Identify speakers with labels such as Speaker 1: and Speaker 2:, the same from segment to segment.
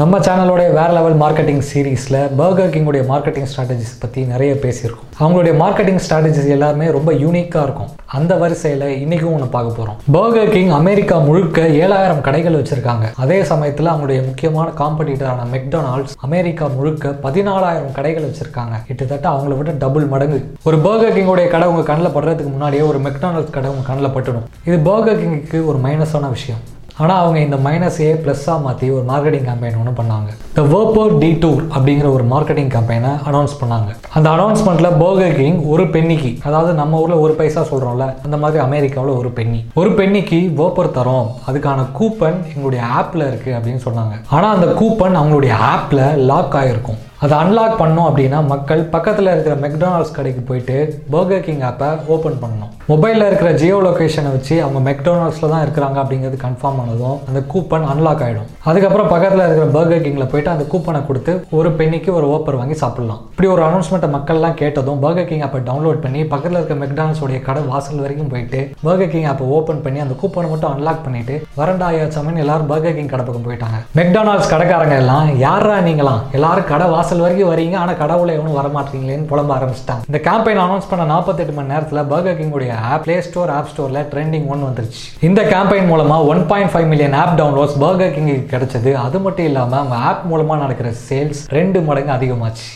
Speaker 1: நம்ம சேனலோடைய வேறு லெவல் மார்க்கெட்டிங் சீரீஸில் பர்கர் கிங்குடைய மார்க்கெட்டிங் ஸ்ட்ராட்டஜிஸ் பற்றி நிறைய பேசியிருக்கோம். அவங்களுடைய மார்க்கெட்டிங் ஸ்ட்ராட்டஜிஸ் எல்லாமே ரொம்ப யூனிக்காக இருக்கும். அந்த வரிசையில் இன்றைக்கும் ஒன்று பார்க்க போகிறோம் பர்கர் கிங் அமெரிக்கா முழுக்க ஏழாயிரம் கடைகள் வச்சுருக்காங்க. அதே சமயத்தில் அவங்களுடைய முக்கியமான காம்படிட்டரான மெக்டொனால்ட்ஸ் அமெரிக்கா முழுக்க பதினாலாயிரம் கடைகள் வச்சுருக்காங்க. கிட்டத்தட்ட அவங்கள விட டபுள் மடங்கு. ஒரு பர்கர் கிங்குடைய கடை உங்கள் கண்ணில் படுறதுக்கு முன்னாடியே ஒரு மெக்டானல்ட்ஸ் கடை உங்கள் கண்ணில் பட்டுடும். இது பர்கர் கிங்குக்கு ஒரு மைனஸான விஷயம். ஆனால் அவங்க இந்த மைனஸையே ப்ளஸ்ஸாக மாற்றி ஒரு மார்க்கெட்டிங் கேம்பெயின் ஒன்று பண்ணாங்க. த வேர்பர் டி டூர் அப்படிங்கிற ஒரு மார்க்கெட்டிங் கேம்பெயினை அனௌன்ஸ் பண்ணாங்க. அந்த அனௌன்ஸ்மெண்ட்டில் பர்கர் கிங் ஒரு பென்னிக்கு அதாவது நம்ம ஊரில் ஒரு பைசா சொல்கிறோம்ல அந்த மாதிரி அமெரிக்காவில் ஒரு பென்னி ஒரு பென்னிக்கு வேர்பர் தரோம். அதுக்கான கூப்பன் எங்களுடைய ஆப்பில் இருக்குது அப்படின்னு சொன்னாங்க. ஆனால் அந்த கூப்பன் அவங்களுடைய ஆப்பில் லாக் ஆகிருக்கும் அதை அன்லாக் பண்ணோம் அப்படின்னா மக்கள் பக்கத்தில் இருக்கிற மெக்டானல்ட்ஸ் கடைக்கு போயிட்டு பர்கர் கிங் ஆப்பை ஓப்பன் பண்ணணும். மொபைலில் இருக்கிற ஜியோ லொக்கேஷனை வச்சு அவங்க மெக்டானல்ட்ஸில் தான் இருக்கிறாங்க அப்படிங்கிறது கன்ஃபார்ம் பண்ணதும் அந்த கூப்பன் அன்லாக் ஆகிடும் அதுக்கப்புறம் பக்கத்தில் இருக்கிற பர்கர் கிங்கில் போயிட்டு அந்த கூப்பனை கொடுத்து ஒரு பென்னிக்கு ஒரு ஓப்பர் வாங்கி சாப்பிடலாம். இப்படி ஒரு அனௌன்ஸ்மெண்ட்டை மக்கள்லாம் கேட்டதும் பர்கர் கிங் ஆப்பை டவுன்லோட் பண்ணி பக்கத்தில் இருக்கிற மெக்டானல்ஸோடைய கடை வாசல் வரைக்கும் போயிட்டு பர்கர் கிங் ஆப்பை ஓப்பன் பண்ணி அந்த கூப்பனை மட்டும் அன்லாக் பண்ணிட்டு வரண்டா ஆயாச்சாமின்னு எல்லாரும் பர்கர் கிங் கடை பக்கம் போயிட்டாங்க. மெக்டானல்ட்ஸ் கடைக்காரங்க எல்லாம் யாரா நீங்களாம்? எல்லாரும் கடை வாசல் வரைக்கும் வரீங்க. ஆனால் கடவுளை எவனும் வரமாட்டீங்களேன்னு புலம்ப ஆரம்பிச்சிட்டாங்க இந்த கேம்பெயின் அனௌன்ஸ் பண்ண நாற்பத்தெட்டு மணி நேரத்தில் பர்கர் கிங்குடைய ஆப் பிளே ஸ்டோர் ஆப் ஸ்டோரில் ட்ரெண்டிங் ஒன் வந்துருச்சு. இந்த கேம்பெயின் மூலமாக one point five million app downloads burger கிங்குக்கு கிடைச்சது. அது மட்டும் இல்லாமல் அவங்க ஆப் மூலமாக நடக்கிற சேல்ஸ் ரெண்டு மடங்கு அதிகமாச்சு.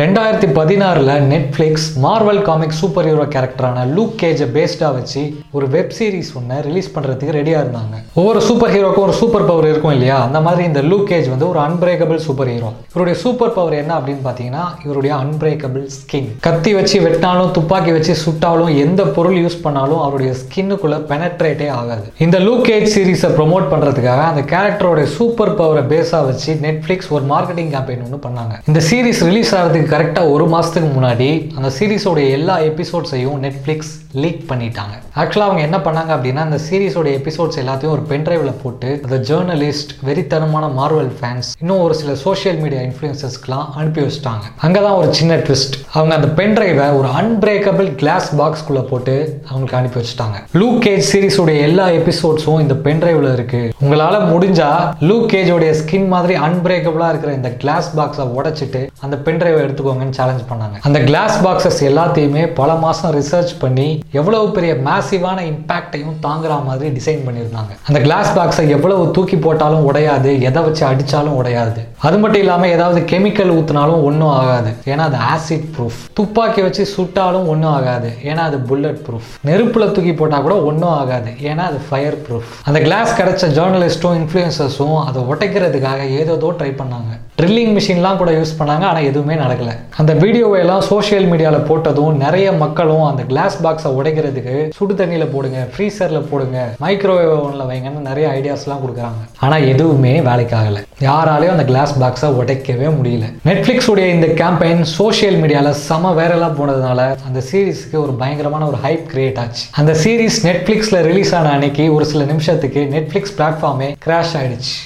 Speaker 1: ரெண்டாயிரத்தி பதினாறில் Netflix Marvel comic super hero கேரக்டரான Luke கேஜை பேஸ்டாக வச்சு ஒரு வெப் சீரிஸ் ஒன்று ரிலீஸ் பண்ணுறதுக்கு ரெடியாக இருந்தாங்க. ஒவ்வொரு சூப்பர் ஹீரோக்கும் ஒரு சூப்பர் பவர் இருக்கும் இல்லையா? அந்த மாதிரி இந்த லூக் கேஜ் வந்து ஒரு அன்பிரேக்கபிள் சூப்பர் ஹீரோ இவருடைய சூப்பர் பவர் என்ன அப்படின்னு பார்த்தீங்கன்னா இவருடைய அன்பிரேக்கபிள் ஸ்கின் கத்தி வச்சு வெட்டினாலும் துப்பாக்கி வச்சு சுட்டாலும் எந்த பொருள் யூஸ் பண்ணாலும் அவருடைய ஸ்கின்னுக்குள்ளே பெனட்ரேட்டே ஆகாது. இந்த லூக் கேஜ் சீரிஸை ப்ரொமோட் பண்ணுறதுக்காக அந்த கேரக்டரோட சூப்பர் பவரை பேஸாக வச்சு நெட்ஃப்ளிக்ஸ் ஒரு மார்க்கெட்டிங் கேம்பெயின் ஒன்று பண்ணாங்க. இந்த சீரிஸ் ரிலீஸ் ஆகிறதுக்கு கரெக்டாக ஒரு மாதத்துக்கு முன்னாடி அந்த சீரீஸோடைய எல்லா எபிசோட்ஸையும் நெட்ஃப்ளிக்ஸ் லீக் பண்ணிட்டாங்க. ஆக்சுவலாக அவங்க என்ன பண்ணாங்க அப்படின்னா அந்த சீரீஸோட எபிசோட்ஸ் எல்லாத்தையும் ஒரு பென்ட்ரைவில் போட்டு அந்த ஜேர்னலிஸ்ட் வெறித்தனமான மார்வல் ஃபேன்ஸ் இன்னும் ஒரு சில சோஷியல் மீடியா இன்ஃப்ளூயன்சஸ்க்குலாம் அனுப்பி வச்சிட்டாங்க. அங்கே தான் ஒரு சின்ன ட்விஸ்ட் அவங்க அந்த பென்ட்ரைவை ஒரு அன்பிரேக்கபிள் கிளாஸ் பாக்ஸ்குள்ளே போட்டு அவங்களுக்கு அனுப்பி வச்சுட்டாங்க. லூ கேஜ் சீரீஸோடைய எல்லா எபிசோட்ஸும் இந்த பென்ட்ரைவில் இருக்குது உங்களால் முடிஞ்சால் லூ கேஜோடைய ஸ்கின் மாதிரி அன்பிரேக்கபிளாக இருக்கிற இந்த கிளாஸ் பாக்ஸை உடைச்சிட்டு அந்த பென்ட்ரைவை எடுத்துக்கோங்கன்னு சேலஞ்ச் பண்ணாங்க. அந்த கிளாஸ் பாக்ஸஸ் எல்லாத்தையுமே பல மாதம் ரிசர்ச் பண்ணி எவ்வளவு பெரிய மேசிவான இம்பேக்டையும் தாங்குற மாதிரி டிசைன் பண்ணியிருந்தாங்க. அந்த கிளாஸ் பாக்ஸை எவ்வளவு தூக்கி போட்டாலும் உடையாது எதை வச்சு அடித்தாலும் உடையாது. அது மட்டும் இல்லாமல் ஏதாவது கெமிக்கல் ஊற்றினாலும் ஒன்றும் ஆகாது. ஏன்னா அது ஆசிட் ப்ரூஃப் துப்பாக்கி வச்சு சுட்டாலும் ஒன்றும் ஆகாது. ஏன்னா அது புல்லட் ப்ரூஃப் நெருப்பில் தூக்கி போட்டால் கூட ஒன்றும் ஆகாது. ஏன்னா அது ஃபயர் ப்ரூஃப் அந்த கிளாஸ் கிடைச்ச ஜேர்னலிஸ்ட்டும் இன்ஃப்ளூயன்சர்ஸும் அதை உடைக்கிறதுக்காக ஏதோதோ ட்ரை பண்ணாங்க. ட்ரில்லிங் மிஷின்லாம் கூட யூஸ் பண்ணாங்க ஆனால் எதுவுமே நடக்கலை. அந்த வீடியோவை எல்லாம் சோஷியல் மீடியாவில் போட்டதும் நிறைய மக்களும் அந்த கிளாஸ் பாக்ஸை உடைக்கிறதுக்கு சுடு தண்ணியில் போடுங்க ஃப்ரீசரில் போடுங்க மைக்ரோவேவ் ஓவனில் வைங்கன்னு நிறைய ஐடியாஸ்லாம் கொடுக்குறாங்க. ஆனால் எதுவுமே வேலைக்கு ஆகலை. யாராலையும் அந்த கிளாஸ் பாக்ஸை உடைக்கவே முடியல. நெட்ஃப்ளிக்ஸுடைய இந்த கேம்பெயின் சோஷியல் மீடியாவில் செம வைரலாக போனதுனால அந்த சீரீஸ்க்கு ஒரு பயங்கரமான ஒரு ஹைப் கிரியேட் ஆச்சு. அந்த சீரீஸ் நெட்ஃப்ளிக்ஸில் ரிலீஸ் ஆன அன்னைக்கு ஒரு சில நிமிஷத்துக்கு நெட்ஃப்ளிக்ஸ் பிளாட்ஃபார்மே கிராஷ் ஆயிடுச்சு.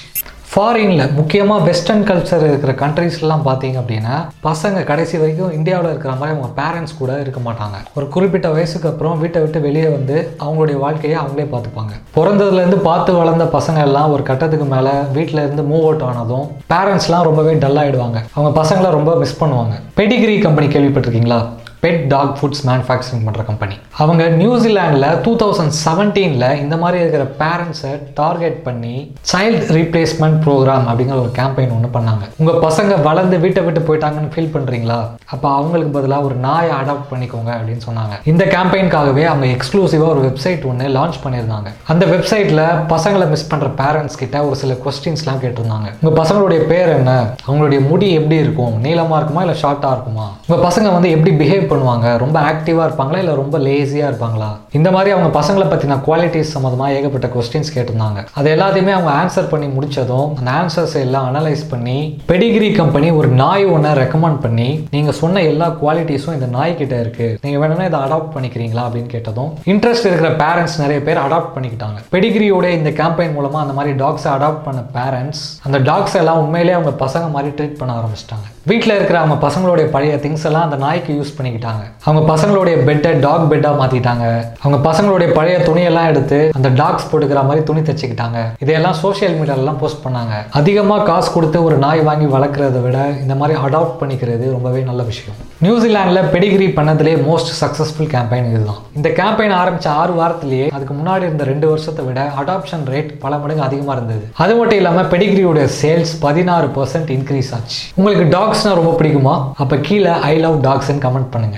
Speaker 1: ஃபாரினில் முக்கியமாக வெஸ்டர்ன் கல்ச்சர் இருக்கிற கண்ட்ரீஸ்லாம் பார்த்தீங்க அப்படின்னா பசங்க கடைசி வரைக்கும் இந்தியாவில் இருக்கிற மாதிரி அவங்க பேரண்ட்ஸ் கூட இருக்க மாட்டாங்க. ஒரு குறிப்பிட்ட வயசுக்கு அப்புறம் வீட்டை விட்டு வெளியே வந்து அவங்களுடைய வாழ்க்கையை அவங்களே பார்த்துப்பாங்க. பிறந்ததுலேருந்து பார்த்து வளர்ந்த பசங்க எல்லாம் ஒரு கட்டத்துக்கு மேலே வீட்டில் இருந்து மூவ் அவுட் ஆனதும் பேரண்ட்ஸ்லாம் ரொம்பவே டல் ஆகிடுவாங்க அவங்க பசங்களை ரொம்ப மிஸ் பண்ணுவாங்க. பெடிகிரி கம்பெனி கேள்விப்பட்டிருக்கீங்களா? பெட் டாக் ஃபுட்ஸ் மேனுஃபேக்சரிங் பண்ணுற கம்பெனி அவங்க நியூசிலாண்டில் டூ தௌசண்ட் செவன்டீனில் இந்த மாதிரி இருக்கிற பேரண்ட்ஸை டார்கெட் பண்ணி சைல்டு ரீப்ளேஸ்மெண்ட் ப்ரோக்ராம் அப்படிங்கிற ஒரு கேம்பெயின் ஒன்று பண்ணாங்க. உங்கள் பசங்க வளர்ந்து வீட்டை விட்டு போயிட்டாங்கன்னு ஃபீல் பண்ணுறீங்களா அப்போ அவங்களுக்கு பதிலாக ஒரு நாயை அடாப்ட் பண்ணிக்கோங்க அப்படின்னு சொன்னாங்க. இந்த கேம்பெயினுக்காகவே அவங்க எக்ஸ்க்ளூசிவாக ஒரு வெப்சைட் ஒன்று லான்ச் பண்ணியிருந்தாங்க. அந்த வெப்சைட்டில் பசங்களை மிஸ் பண்ணுற பேரண்ட்ஸ் கிட்ட ஒரு சில கொஸ்டின்ஸ்லாம் கேட்டிருந்தாங்க. உங்கள் பசங்களுடைய பேர் என்ன? அவங்களுடைய முடி எப்படி இருக்கும்? நீளமாக இருக்குமா இல்லை ஷார்ட்டாக இருக்குமா? உங்கள் பசங்க வந்து எப்படி பிஹேவ் பண்ணுவாங்க? ரொம்ப ஆக்டிவாக இருப்பாங்களா? இல்லை ரொம்ப லேசியாக இருப்பாங்களா? இந்த மாதிரி அவங்க பசங்களை பற்றின குவாலிட்டிஸ் சம்மந்தமாக ஏகப்பட்ட கொஸ்டின்ஸ் கேட்டிருந்தாங்க. அது எல்லாத்தையுமே அவங்க ஆன்சர் பண்ணி முடிச்சதும் அந்த ஆன்சர்ஸ் எல்லாம் அனலைஸ் பண்ணி பெடிகிரி கம்பெனி ஒரு நாய் ஒன்றை ரெக்கமெண்ட் பண்ணி நீங்கள் சொன்ன எல்லா குவாலிட்டிஸும் இந்த நாய் கிட்ட இருக்கு. நீங்கள் வேணும்னா இதை அடாப்ட் பண்ணிக்கிறீங்களா அப்படின்னு கேட்டதும் இன்ட்ரெஸ்ட் இருக்கிற பேரண்ட்ஸ் நிறைய பேர் அடாப்ட் பண்ணிக்கிட்டாங்க. பெடிகிரியோட இந்த கேம்பெயின் மூலமாக அந்த மாதிரி டாக்ஸை அடாப்ட் பண்ண பேரண்ட்ஸ் அந்த டாக்ஸ் எல்லாம் உண்மையிலேயே அவங்க பசங்க மாதிரி ட்ரீட் பண்ண ஆரம்பிச்சிட்டாங்க. வீட்டில் இருக்கிற அவங்க பசங்களுடைய பழைய திங்ஸ் எல்லாம் அந்த நாய்க்கு யூஸ் பண்ணிக்கிட்டு பண்ணிட்டாங்க அவங்க பசங்களுடைய பெட்டை டாக் பெட்டாக மாற்றிட்டாங்க அவங்க பசங்களுடைய பழைய துணியெல்லாம் எடுத்து அந்த டாக்ஸ் போட்டுக்கிற மாதிரி துணி தைச்சிக்கிட்டாங்க. இதையெல்லாம் சோஷியல் மீடியாலலாம் போஸ்ட் பண்ணாங்க. அதிகமாக காசு கொடுத்து ஒரு நாய் வாங்கி வளர்க்குறத விட இந்த மாதிரி அடாப்ட் பண்ணிக்கிறது ரொம்பவே நல்ல விஷயம். நியூசிலாண்டில் பெடிகிரி பண்ணதுலேயே மோஸ்ட் சக்ஸஸ்ஃபுல் கேம்பெயின் இதுதான். இந்த கேம்பெயின் ஆரம்பிச்ச ஆறு வாரத்திலேயே அதுக்கு முன்னாடி இருந்த ரெண்டு வருஷத்தை விட அடாப்ஷன் ரேட் பல மடங்கு அதிகமாக இருந்தது. அது மட்டும் இல்லாமல் பெடிகிரியோட சேல்ஸ் பதினாறு பர்சன்ட் இன்க்ரீஸ் ஆச்சு. உங்களுக்கு டாக்ஸ்னால் ரொம்ப பிடிக்குமா? அப்போ கீழே ஐ லவ் டாக்ஸ்ன்னு கமெண்ட் பண்ணுங்க.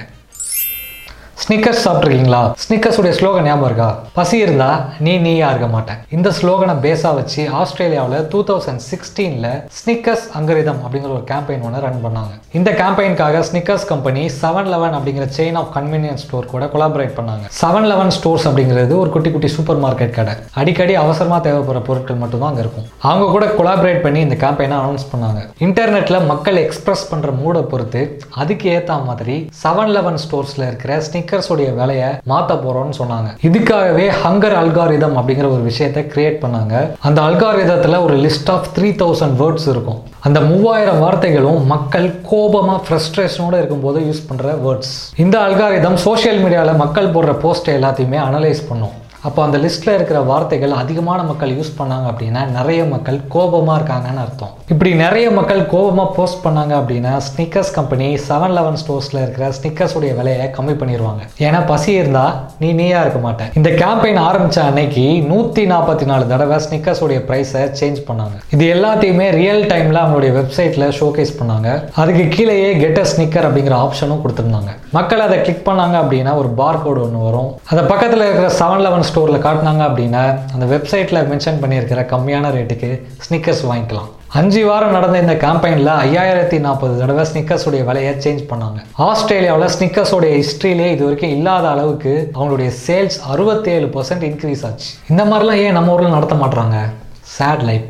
Speaker 1: ஸ்னிக்கர்ஸ் சாப்பிட்ருக்கீங்களா ஸ்னிக்கர்ஸுடைய ஸ்லோகன் ஞாபகம் இருக்கா? பசி இருந்தா நீ நீயா இருக்க மாட்டேன். இந்த ஸ்லோகனை பேஸா வச்சு ஆஸ்திரேலியாவில் டூ தௌசண்ட் சிக்ஸ்டீனில் ஸ்னிக்கர்ஸ் அங்கரிதம் அப்படிங்கிற ஒரு கேம்பெயின் ஒன்று ரன் பண்ணாங்க. இந்த கேம்பெயினுக்காக ஸ்னிக்கர்ஸ் கம்பெனி செவன் லெவன் அப்படிங்கிற செயின் ஆஃப் கன்வீனியன்ஸ் ஸ்டோர் கூட கொலாபரேட் பண்ணாங்க. செவன் லெவன் ஸ்டோர்ஸ் அப்படிங்கிறது ஒரு குட்டி குட்டி சூப்பர் மார்க்கெட் கடை. அடிக்கடி அவசரமாக தேவைப்படுற பொருட்கள் மட்டும்தான் அங்கே இருக்கும். அவங்க கூட கொலாபரேட் பண்ணி இந்த கேம்பெயினை அனௌன்ஸ் பண்ணாங்க. இன்டர்நெட்டில் மக்கள் எக்ஸ்பிரஸ் பண்ணுற மூடை பொறுத்து அதுக்கு ஏற்ற மாதிரி செவன் லெவன் ஸ்டோர்ஸில் இருக்கிற ஸ்னிக்கர் ஹேக்கர்ஸோடைய வேலையை மாற்ற போகிறோம்னு சொன்னாங்க. இதுக்காகவே ஹங்கர் அல்காரிதம் அப்படிங்கிற ஒரு விஷயத்தை கிரியேட் பண்ணாங்க. அந்த அல்காரிதத்தில் ஒரு list of three thousand words இருக்கும். அந்த மூவாயிரம் வார்த்தைகளும் மக்கள் கோபமாக ஃப்ரஸ்ட்ரேஷனோட இருக்கும்போது யூஸ் பண்ணுற வேர்ட்ஸ் இந்த அல்காரிதம் சோஷியல் மீடியாவில் மக்கள் போடுற போஸ்ட் எல்லாத்தையுமே அனலைஸ் பண்ணும். அப்போ அந்த லிஸ்ட்டில் இருக்கிற வார்த்தைகள் அதிகமான மக்கள் யூஸ் பண்ணாங்க அப்படின்னா நிறைய மக்கள் கோபமாக இருக்காங்கன்னு அர்த்தம். இப்படி நிறைய மக்கள் கோபமாக போஸ்ட் பண்ணாங்க அப்படின்னா ஸ்னிக்கர்ஸ் கம்பெனி செவன் லெவன் ஸ்டோர்ஸில் இருக்கிற ஸ்னிக்கர்ஸுடைய விலையை கம்மி பண்ணிடுவாங்க ஏன்னா பசி இருந்தால் நீ நீயா இருக்க மாட்டேன் இந்த கேம்பெயின் ஆரம்பித்த அன்னைக்கு நூற்றி நாற்பத்தி நாலு தடவை ஸ்னிக்கர்ஸுடைய ப்ரைஸை சேஞ்ச் பண்ணாங்க. இது எல்லாத்தையுமே ரியல் டைமில் அவங்களுடைய வெப்சைட்டில் ஷோகேஸ் பண்ணாங்க. அதுக்கு கீழேயே கெட் அ ஸ்னிக்கர் அப்படிங்கிற ஆப்ஷனும் கொடுத்துருந்தாங்க. மக்கள் அதை கிளிக் பண்ணாங்க அப்படின்னா ஒரு பார் கோடு ஒன்று வரும். அதை பக்கத்தில் இருக்கிற செவன் லெவன் ஸ்டோரில் காட்டினாங்க அப்படின்னா அந்த வெப்சைட்டில் மென்ஷன் பண்ணியிருக்கிற கம்மியான ரேட்டுக்கு ஸ்னிக்கர்ஸ் வாங்கிக்கலாம். அஞ்சு வாரம் நடந்த இந்த கேம்பெயினில் ஐயாயிரத்தி நாற்பது தடவை ஸ்னிக்கர்ஸுடைய விலையை சேஞ்ச் பண்ணாங்க. ஆஸ்திரேலியாவில் ஸ்னிக்கர்ஸோடைய ஹிஸ்ட்ரியிலே இது வரைக்கும் இல்லாத அளவுக்கு அவங்களுடைய சேல்ஸ் அறுபத்தேழு பர்சன்ட் இன்க்ரீஸ் ஆச்சு. இந்த மாதிரிலாம் ஏன் நம்ம ஊரில் நடத்த மாட்டுறாங்க சேட் லைஃப்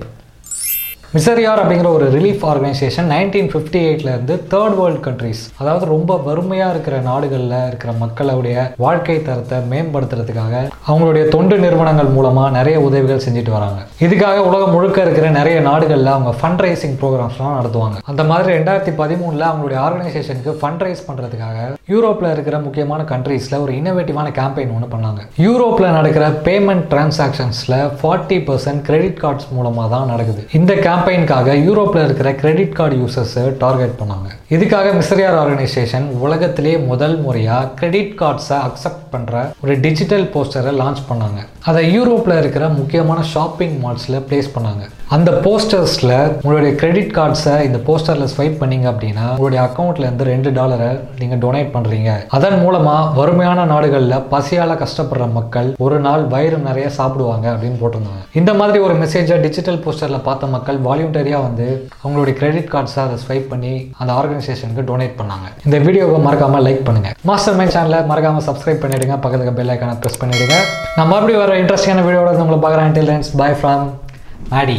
Speaker 1: மிசரியார் அப்படிங்கிற ஒரு ரிலீஃப் ஆர்கனைசேஷன் நைன்டீன் ஃபிஃப்டி இருந்து தேர்ட் வேர்ல்ட் கண்ட்ரிஸ் அதாவது ரொம்ப வறுமையாக இருக்கிற நாடுகளில் இருக்கிற மக்களுடைய வாழ்க்கை தரத்தை மேம்படுத்துறதுக்காக அவங்களுடைய தொண்டு நிறுவனங்கள் மூலமாக நிறைய உதவிகள் செஞ்சுட்டு வராங்க. இதுக்காக உலகம் முழுக்க இருக்கிற நிறைய நாடுகளில் அவங்க ஃபண்ட் ரைசிங் ப்ரோக்ராம்ஸ்லாம் நடத்துவாங்க. அந்த மாதிரி ரெண்டாயிரத்தி பதிமூணில் அவங்களுடைய ஆர்கனைசேஷனுக்கு ஃபண்ட் ரைஸ் பண்ணுறதுக்காக யூரோப்பில் இருக்கிற முக்கியமான கண்ட்ரீஸில் ஒரு இன்னோவேட்டிவான கேம்பெயின் ஒன்று பண்ணாங்க. யூரோப்பில் நடக்கிற பேமெண்ட் டிரான்சாக்ஷன்ஸில் ஃபார்ட்டி பர்சன்ட் கிரெடிட் கார்ட்ஸ் மூலமாக தான் நடக்குது. இந்த கேம்பெயின்காக யூரோப்பில் இருக்கிற கிரெடிட் கார்டு யூசர்ஸை டார்கெட் பண்ணாங்க. இதுக்காக மிஸ்ரியார் ஆர்கனைசேஷன் உலகத்திலே முதல் முறையாக கிரெடிட் கார்ட்ஸை அக்செப்ட் பண்ணுற ஒரு டிஜிட்டல் போஸ்டரை லான்ச் பண்ணாங்க. அதை யூரோப்பில் இருக்கிற முக்கியமான ஷாப்பிங் மால்ஸில் ப்ளேஸ் பண்ணாங்க. அந்த போஸ்டர்ஸில் உங்களுடைய கிரெடிட் கார்ட்ஸை இந்த போஸ்டரில் ஸ்வைப் பண்ணீங்க அப்படின்னா உங்களுடைய அக்கௌண்ட்லேருந்து ரெண்டு டாலரை நீங்கள் டொனேட் பண்ணுறீங்க அதன் மூலமாக வறுமையான நாடுகளில் பசியால் கஷ்டப்படுற மக்கள் ஒரு நாள் வயிறு நிறைய சாப்பிடுவாங்க அப்படின்னு போட்டிருந்தாங்க. இந்த மாதிரி ஒரு மெசேஜை டிஜிட்டல் போஸ்டரில் பார்த்த மக்கள் வாலியூண்டரியாக வந்து அவங்களுடைய கிரெடிட் கார்ட்ஸை அதை ஸ்வைப் பண்ணி அந்த ஆர்கனைசேஷனுக்கு டொனேட் பண்ணாங்க. இந்த வீடியோவை மறக்காமல் லைக் பண்ணுங்க. மாஸ்டர் மைண்ட் சேனலை மறக்காமல் சப்ஸ்கிரைப் பண்ணிடுங்க. பக்கத்துக்கு பெல் ஐக்கானை ப்ரெஸ் பண்ணிவிடுங்க நான் மறுபடியும் வர இன்ட்ரெஸ்டிங்கான வீடியோட உங்களை பார்க்குறேன். டில் பை ஃப்ரம் மேடி